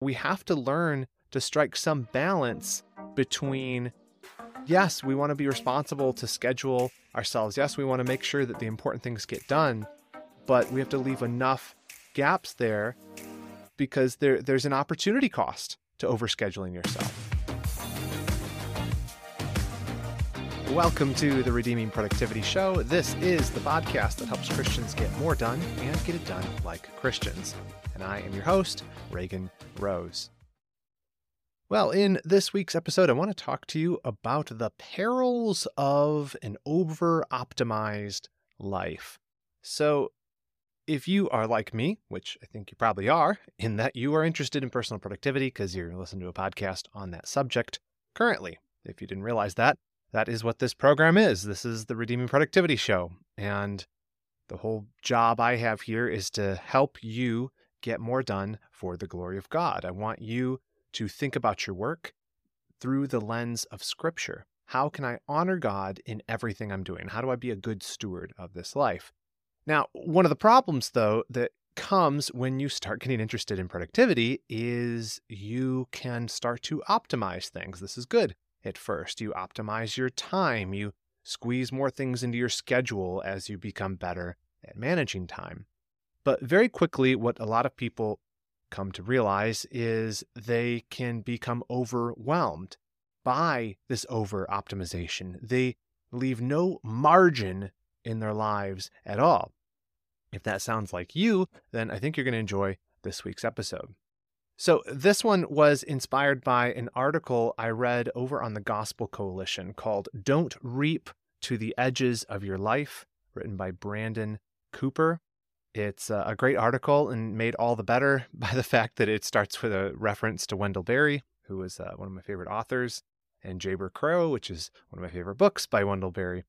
we have to learn to strike some balance between yes, we want to be responsible to schedule ourselves. Yes, we want to make sure that the important things get done, but we have to leave enough gaps there because there there's an opportunity cost to overscheduling yourself. Welcome to the Redeeming Productivity Show. This is the podcast that helps Christians get more done and get it done like Christians. And I am your host, Reagan Rose. Well, in this week's episode, I want to talk to you about the perils of an over optimized life. So, if you are like me, which I think you probably are, in that you are interested in personal productivity because you're listening to a podcast on that subject currently, if you didn't realize that, that is what this program is. This is the Redeeming Productivity Show. And the whole job I have here is to help you get more done for the glory of God. I want you to think about your work through the lens of Scripture. How can I honor God in everything I'm doing? How do I be a good steward of this life? Now, one of the problems, though, that comes when you start getting interested in productivity is you can start to optimize things. This is good at first. You optimize your time, you squeeze more things into your schedule as you become better at managing time. But very quickly, what a lot of people come to realize is they can become overwhelmed by this over optimization. They leave no margin in their lives at all. If that sounds like you, then I think you're going to enjoy this week's episode. So, this one was inspired by an article I read over on the Gospel Coalition called Don't Reap to the Edges of Your Life, written by Brandon Cooper. It's a great article and made all the better by the fact that it starts with a reference to Wendell Berry, who is uh, one of my favorite authors, and Jayber Crow, which is one of my favorite books by Wendell Berry.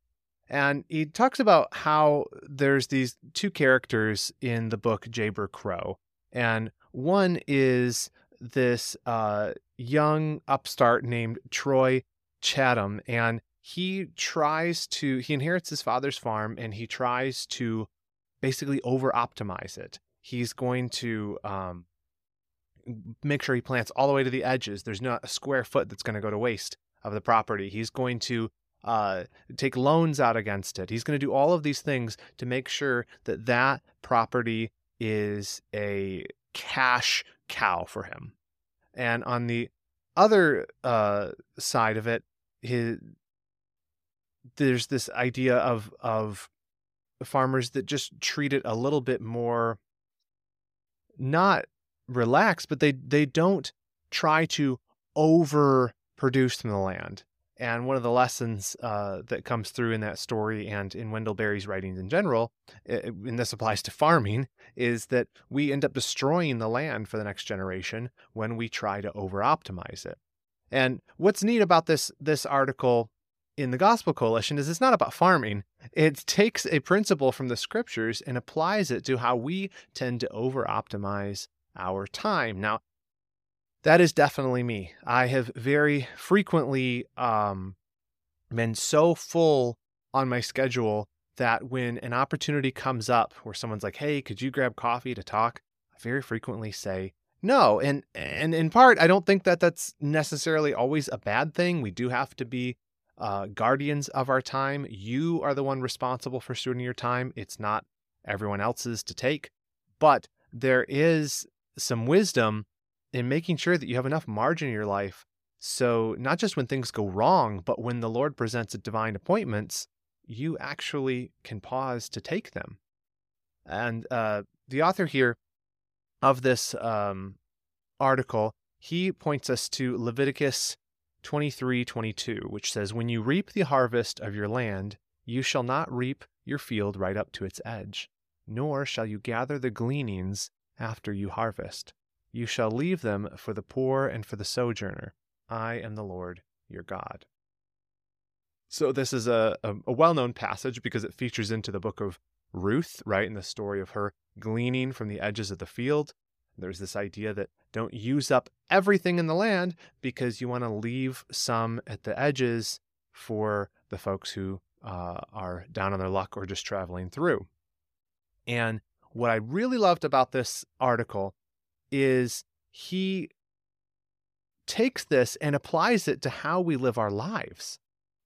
And he talks about how there's these two characters in the book Jayber Crow. And one is this uh, young upstart named Troy Chatham, and he tries to, he inherits his father's farm and he tries to basically over optimize it. He's going to um, make sure he plants all the way to the edges. There's not a square foot that's going to go to waste of the property. He's going to uh, take loans out against it. He's going to do all of these things to make sure that that property is a cash cow for him. And on the other uh, side of it, his, there's this idea of of farmers that just treat it a little bit more not relaxed, but they they don't try to overproduce from the land. And one of the lessons uh, that comes through in that story and in Wendell Berry's writings in general, and this applies to farming, is that we end up destroying the land for the next generation when we try to over optimize it. And what's neat about this this article in the Gospel Coalition is it's not about farming. It takes a principle from the scriptures and applies it to how we tend to over optimize our time. Now, that is definitely me. I have very frequently um, been so full on my schedule that when an opportunity comes up where someone's like, "Hey, could you grab coffee to talk?" I very frequently say no, and and in part, I don't think that that's necessarily always a bad thing. We do have to be uh, guardians of our time. You are the one responsible for stewarding your time. It's not everyone else's to take, but there is some wisdom in making sure that you have enough margin in your life. So, not just when things go wrong, but when the Lord presents divine appointments, you actually can pause to take them. And uh, the author here of this um, article, he points us to Leviticus 23 22, which says, When you reap the harvest of your land, you shall not reap your field right up to its edge, nor shall you gather the gleanings after you harvest. You shall leave them for the poor and for the sojourner. I am the Lord your God. So, this is a, a, a well known passage because it features into the book of Ruth, right? In the story of her gleaning from the edges of the field. There's this idea that don't use up everything in the land because you want to leave some at the edges for the folks who uh, are down on their luck or just traveling through. And what I really loved about this article is he takes this and applies it to how we live our lives.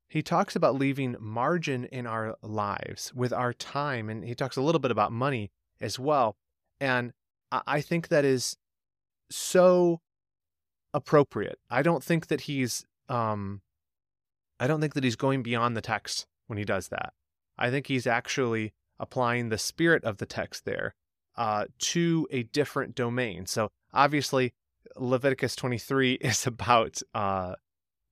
He talks about leaving margin in our lives with our time, and he talks a little bit about money as well. And I think that is so appropriate. I don't think that he's um I don't think that he's going beyond the text when he does that. I think he's actually applying the spirit of the text there uh, to a different domain. So obviously, Leviticus 23 is about uh,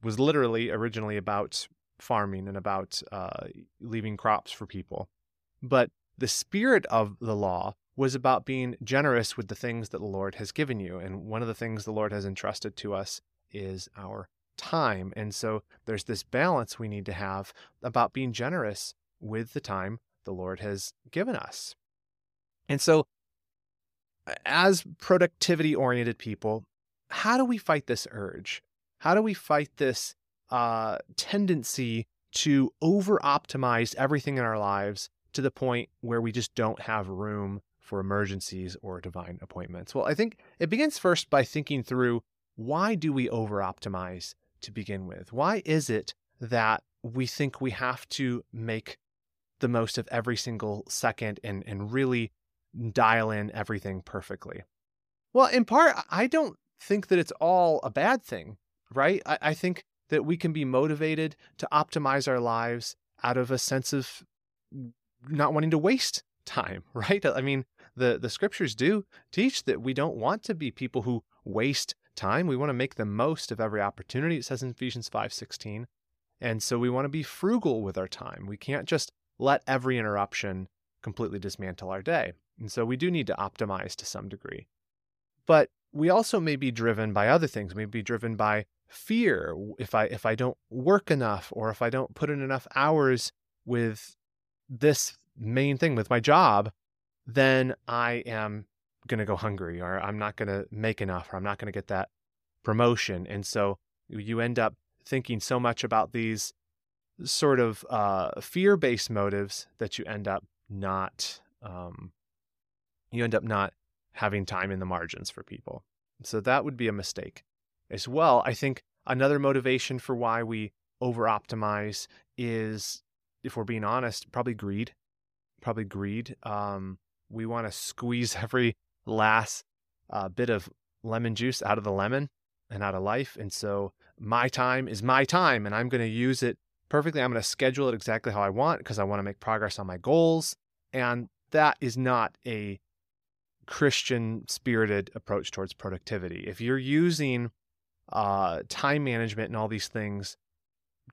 was literally originally about farming and about uh, leaving crops for people, but the spirit of the law was about being generous with the things that the Lord has given you. And one of the things the Lord has entrusted to us is our time. And so there's this balance we need to have about being generous with the time the Lord has given us. And so, as productivity oriented people, how do we fight this urge? How do we fight this uh, tendency to over optimize everything in our lives to the point where we just don't have room for emergencies or divine appointments? Well, I think it begins first by thinking through why do we over optimize to begin with? Why is it that we think we have to make the most of every single second and, and really dial in everything perfectly? Well, in part, I don't think that it's all a bad thing, right? I, I think that we can be motivated to optimize our lives out of a sense of not wanting to waste time, right? I mean, the, the scriptures do teach that we don't want to be people who waste time. We want to make the most of every opportunity. It says in Ephesians 5:16. And so we want to be frugal with our time. We can't just let every interruption completely dismantle our day. And so we do need to optimize to some degree. But we also may be driven by other things. We may be driven by fear if I if I don't work enough or if I don't put in enough hours with this main thing with my job, then I am going to go hungry or I'm not going to make enough or I'm not going to get that promotion. And so you end up thinking so much about these sort of uh, fear based motives that you end up not, um, you end up not having time in the margins for people. So that would be a mistake as well. I think another motivation for why we over optimize is, if we're being honest, probably greed. Probably greed. Um, we want to squeeze every last uh, bit of lemon juice out of the lemon and out of life. And so my time is my time and I'm going to use it perfectly. I'm going to schedule it exactly how I want because I want to make progress on my goals. And that is not a Christian spirited approach towards productivity. If you're using uh, time management and all these things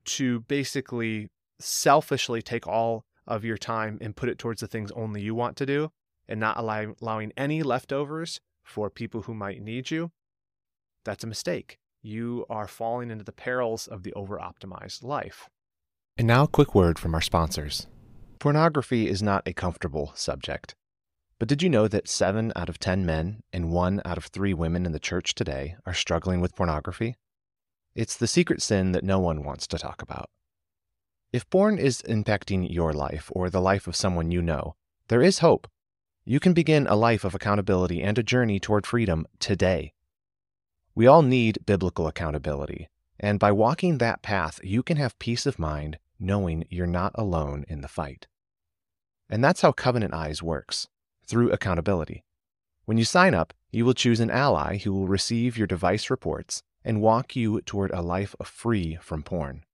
to basically selfishly take all of your time and put it towards the things only you want to do, and not allow, allowing any leftovers for people who might need you, that's a mistake. You are falling into the perils of the over optimized life. And now, a quick word from our sponsors. Pornography is not a comfortable subject. But did you know that seven out of 10 men and one out of three women in the church today are struggling with pornography? It's the secret sin that no one wants to talk about. If porn is impacting your life or the life of someone you know, there is hope. You can begin a life of accountability and a journey toward freedom today. We all need biblical accountability, and by walking that path, you can have peace of mind knowing you're not alone in the fight. And that's how Covenant Eyes works through accountability. When you sign up, you will choose an ally who will receive your device reports and walk you toward a life free from porn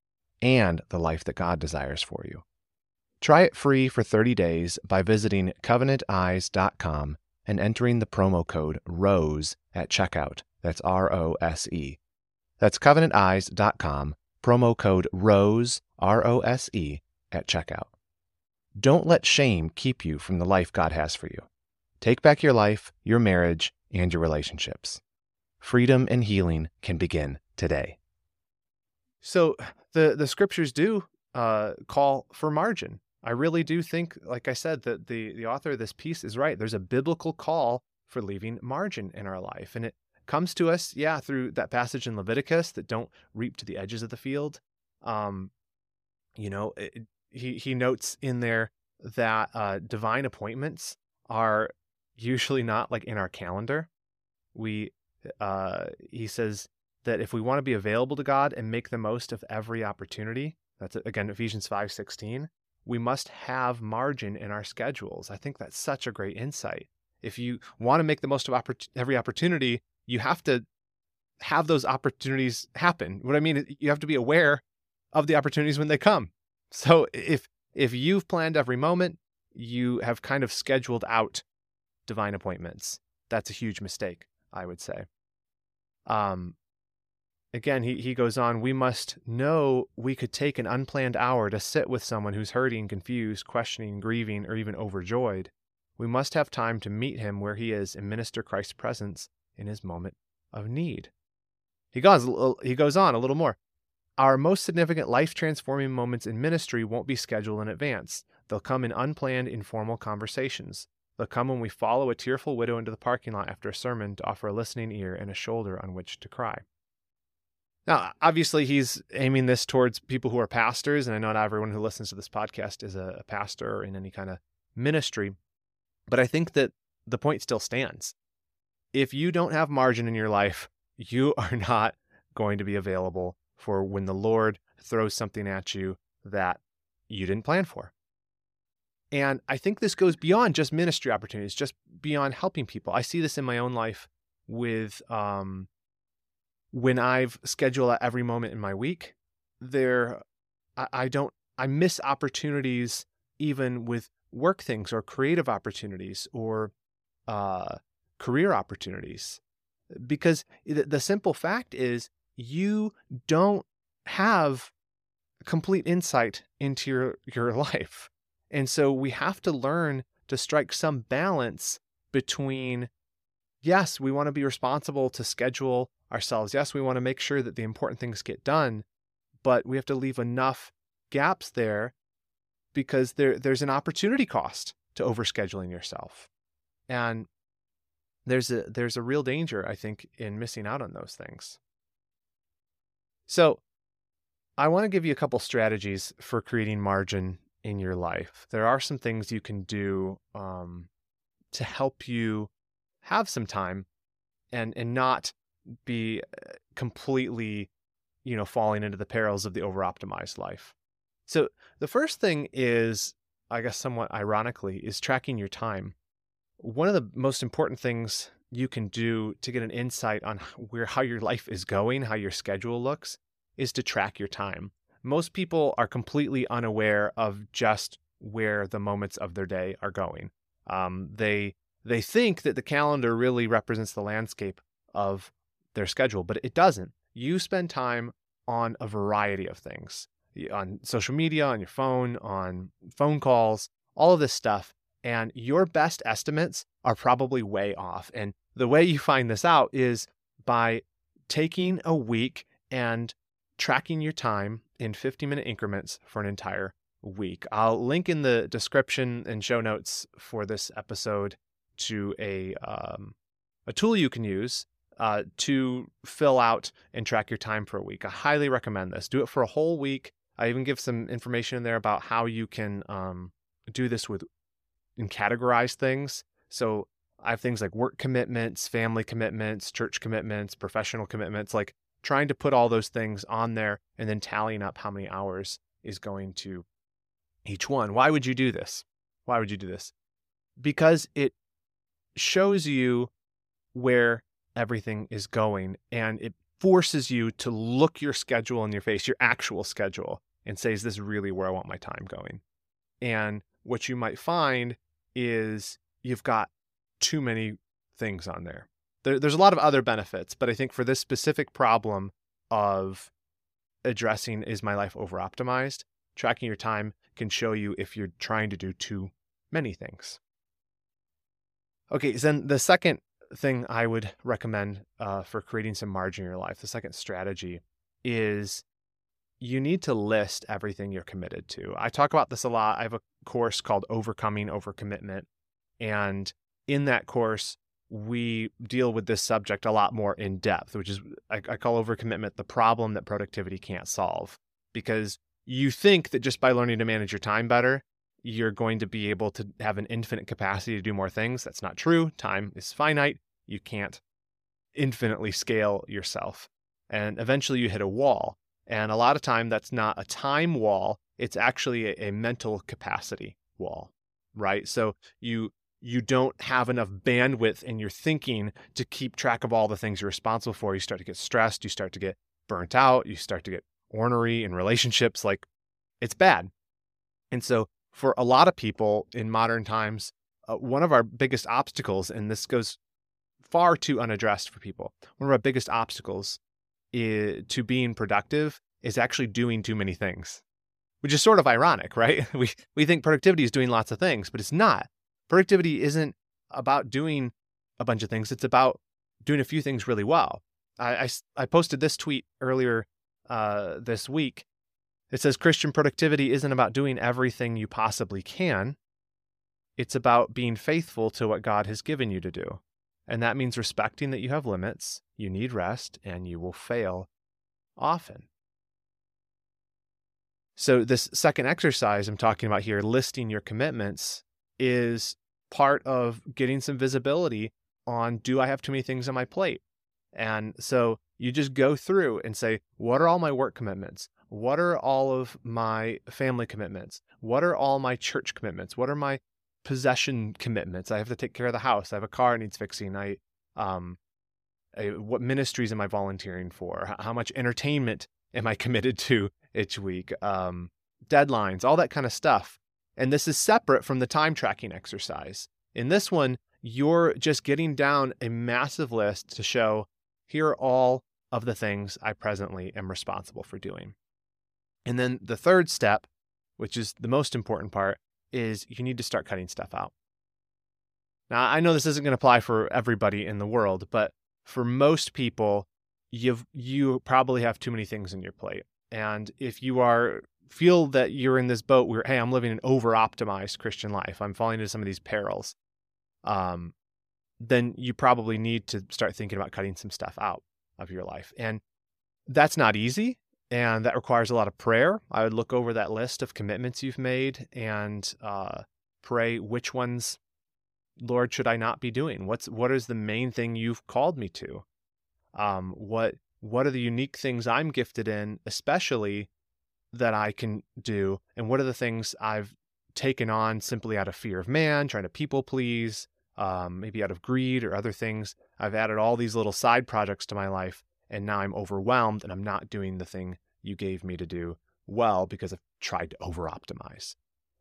and the life that God desires for you. Try it free for 30 days by visiting covenanteyes.com and entering the promo code ROSE at checkout. That's R O S E. That's covenanteyes.com, promo code ROSE, R O S E, at checkout. Don't let shame keep you from the life God has for you. Take back your life, your marriage, and your relationships. Freedom and healing can begin today. So the the scriptures do uh, call for margin. I really do think, like I said, that the, the author of this piece is right. There's a biblical call for leaving margin in our life. And it comes to us, yeah, through that passage in Leviticus that don't reap to the edges of the field. Um, you know, it, he, he notes in there that uh, divine appointments are usually not like in our calendar. We, uh, he says that if we want to be available to God and make the most of every opportunity, that's again Ephesians 5:16, we must have margin in our schedules. I think that's such a great insight. If you want to make the most of oppor- every opportunity, you have to have those opportunities happen. What I mean is you have to be aware of the opportunities when they come. So if if you've planned every moment, you have kind of scheduled out divine appointments. That's a huge mistake, I would say. Um again, he, he goes on, we must know we could take an unplanned hour to sit with someone who's hurting, confused, questioning, grieving, or even overjoyed. We must have time to meet him where he is and minister Christ's presence in his moment of need. He goes, he goes on a little more. Our most significant life transforming moments in ministry won't be scheduled in advance. They'll come in unplanned, informal conversations. They'll come when we follow a tearful widow into the parking lot after a sermon to offer a listening ear and a shoulder on which to cry. Now, obviously, he's aiming this towards people who are pastors, and I know not everyone who listens to this podcast is a, pastor or in any kind of ministry, but I think that the point still stands. If you don't have margin in your life, you are not going to be available for when the Lord throws something at you that you didn't plan for. And I think this goes beyond just ministry opportunities, just beyond helping people. I see this in my own life with um, when I've scheduled at every moment in my week. There, I, I don't, I miss opportunities even with work things or creative opportunities or uh, career opportunities because the simple fact is you don't have complete insight into your, your life. And so we have to learn to strike some balance between yes, we want to be responsible to schedule ourselves. Yes, we want to make sure that the important things get done, but we have to leave enough gaps there because there there's an opportunity cost to overscheduling yourself. And there's a there's a real danger I think in missing out on those things. So, I want to give you a couple strategies for creating margin in your life. There are some things you can do um, to help you have some time and and not be uh, completely, you know, falling into the perils of the over optimized life. So the first thing is, I guess, somewhat ironically, is tracking your time one of the most important things you can do to get an insight on where how your life is going, how your schedule looks, is to track your time. Most people are completely unaware of just where the moments of their day are going. Um, they they think that the calendar really represents the landscape of their schedule, but it doesn't. You spend time on a variety of things on social media, on your phone, on phone calls, all of this stuff and your best estimates are probably way off. And the way you find this out is by taking a week and tracking your time in 50 minute increments for an entire week. I'll link in the description and show notes for this episode to a um, a tool you can use uh, to fill out and track your time for a week. I highly recommend this. Do it for a whole week. I even give some information in there about how you can um, do this with and categorize things. So I have things like work commitments, family commitments, church commitments, professional commitments, like trying to put all those things on there and then tallying up how many hours is going to each one. Why would you do this? Why would you do this? Because it shows you where everything is going and it forces you to look your schedule in your face, your actual schedule, and say, is this really where I want my time going? And what you might find is you've got too many things on there. there. There's a lot of other benefits, but I think for this specific problem of addressing is my life over optimized, tracking your time can show you if you're trying to do too many things. Okay, then the second thing I would recommend uh, for creating some margin in your life, the second strategy is you need to list everything you're committed to. I talk about this a lot. I have a course called Overcoming Overcommitment. And in that course, we deal with this subject a lot more in depth, which is, I, I call overcommitment the problem that productivity can't solve. Because you think that just by learning to manage your time better, you're going to be able to have an infinite capacity to do more things. That's not true. Time is finite. You can't infinitely scale yourself. and eventually you hit a wall. And a lot of time that's not a time wall, it's actually a, a mental capacity wall, right? So you you don't have enough bandwidth in your thinking to keep track of all the things you're responsible for. You start to get stressed, you start to get burnt out, you start to get ornery in relationships. Like it's bad. And so, for a lot of people in modern times, uh, one of our biggest obstacles, and this goes far too unaddressed for people, one of our biggest obstacles is, to being productive is actually doing too many things, which is sort of ironic, right? We, we think productivity is doing lots of things, but it's not. Productivity isn't about doing a bunch of things, it's about doing a few things really well. I, I, I posted this tweet earlier uh, this week. It says Christian productivity isn't about doing everything you possibly can. It's about being faithful to what God has given you to do. And that means respecting that you have limits, you need rest, and you will fail often. So, this second exercise I'm talking about here, listing your commitments, is part of getting some visibility on do I have too many things on my plate? And so you just go through and say, what are all my work commitments? What are all of my family commitments? What are all my church commitments? What are my possession commitments? I have to take care of the house. I have a car needs fixing. I, um, I, what ministries am I volunteering for? How much entertainment am I committed to each week? Um, deadlines, all that kind of stuff. And this is separate from the time tracking exercise. In this one, you're just getting down a massive list to show here are all of the things I presently am responsible for doing. And then the third step, which is the most important part, is you need to start cutting stuff out. Now, I know this isn't going to apply for everybody in the world, but for most people, you've you probably have too many things in your plate. And if you are feel that you're in this boat where hey, I'm living an over-optimized Christian life, I'm falling into some of these perils. Um, then you probably need to start thinking about cutting some stuff out of your life. And that's not easy. And that requires a lot of prayer. I would look over that list of commitments you've made and uh, pray which ones, Lord, should I not be doing? What's what is the main thing you've called me to? Um, what what are the unique things I'm gifted in, especially that I can do, and what are the things I've taken on simply out of fear of man, trying to people please, um, maybe out of greed or other things. I've added all these little side projects to my life, and now I'm overwhelmed and I'm not doing the thing you gave me to do well because I've tried to over optimize.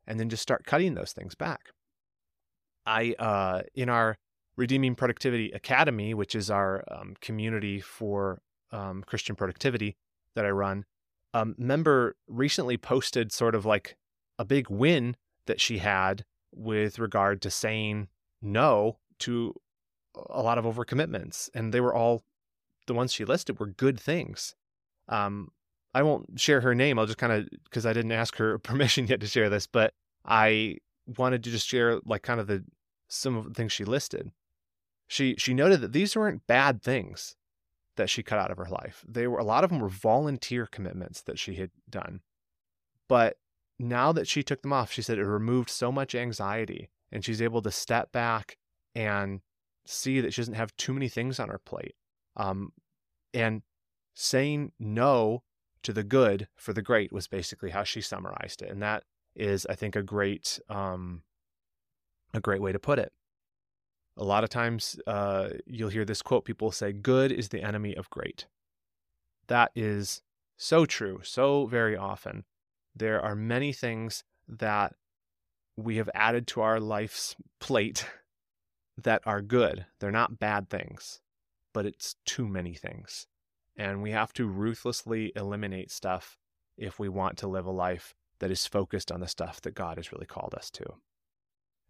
And then just start cutting those things back. I, uh, in our Redeeming Productivity Academy, which is our um, community for um, Christian productivity that I run, a um, member recently posted sort of like a big win that she had with regard to saying no to a lot of overcommitments, and they were all the ones she listed were good things. Um, I won't share her name. I'll just kind of because I didn't ask her permission yet to share this, but I wanted to just share like kind of the some of the things she listed. She she noted that these weren't bad things that she cut out of her life. They were a lot of them were volunteer commitments that she had done. But now that she took them off, she said it removed so much anxiety and she's able to step back and see that she doesn't have too many things on her plate. Um, and saying no to the good for the great was basically how she summarized it. And that is, I think, a great, um, a great way to put it. A lot of times uh, you'll hear this quote people say, good is the enemy of great. That is so true, so very often. There are many things that we have added to our life's plate that are good. They're not bad things, but it's too many things. And we have to ruthlessly eliminate stuff if we want to live a life that is focused on the stuff that God has really called us to.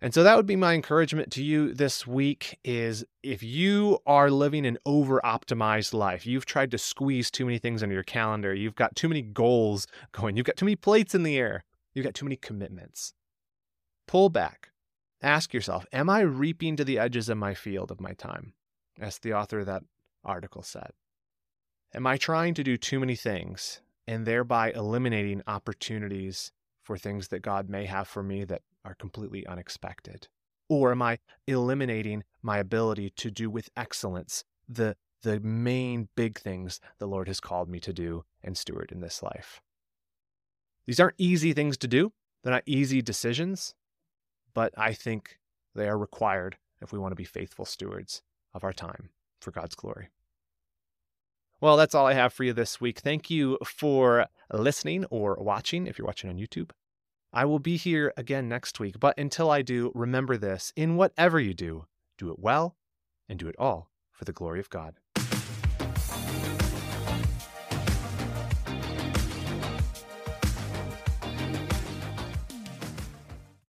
And so that would be my encouragement to you this week is if you are living an over optimized life, you've tried to squeeze too many things into your calendar, you've got too many goals going, you've got too many plates in the air, you've got too many commitments. Pull back. Ask yourself, am I reaping to the edges of my field of my time? As the author of that article said. Am I trying to do too many things and thereby eliminating opportunities for things that God may have for me that are completely unexpected? Or am I eliminating my ability to do with excellence the the main big things the Lord has called me to do and steward in this life. These aren't easy things to do, they're not easy decisions, but I think they are required if we want to be faithful stewards of our time for God's glory. Well, that's all I have for you this week. Thank you for listening or watching if you're watching on YouTube. I will be here again next week, but until I do, remember this in whatever you do, do it well and do it all for the glory of God.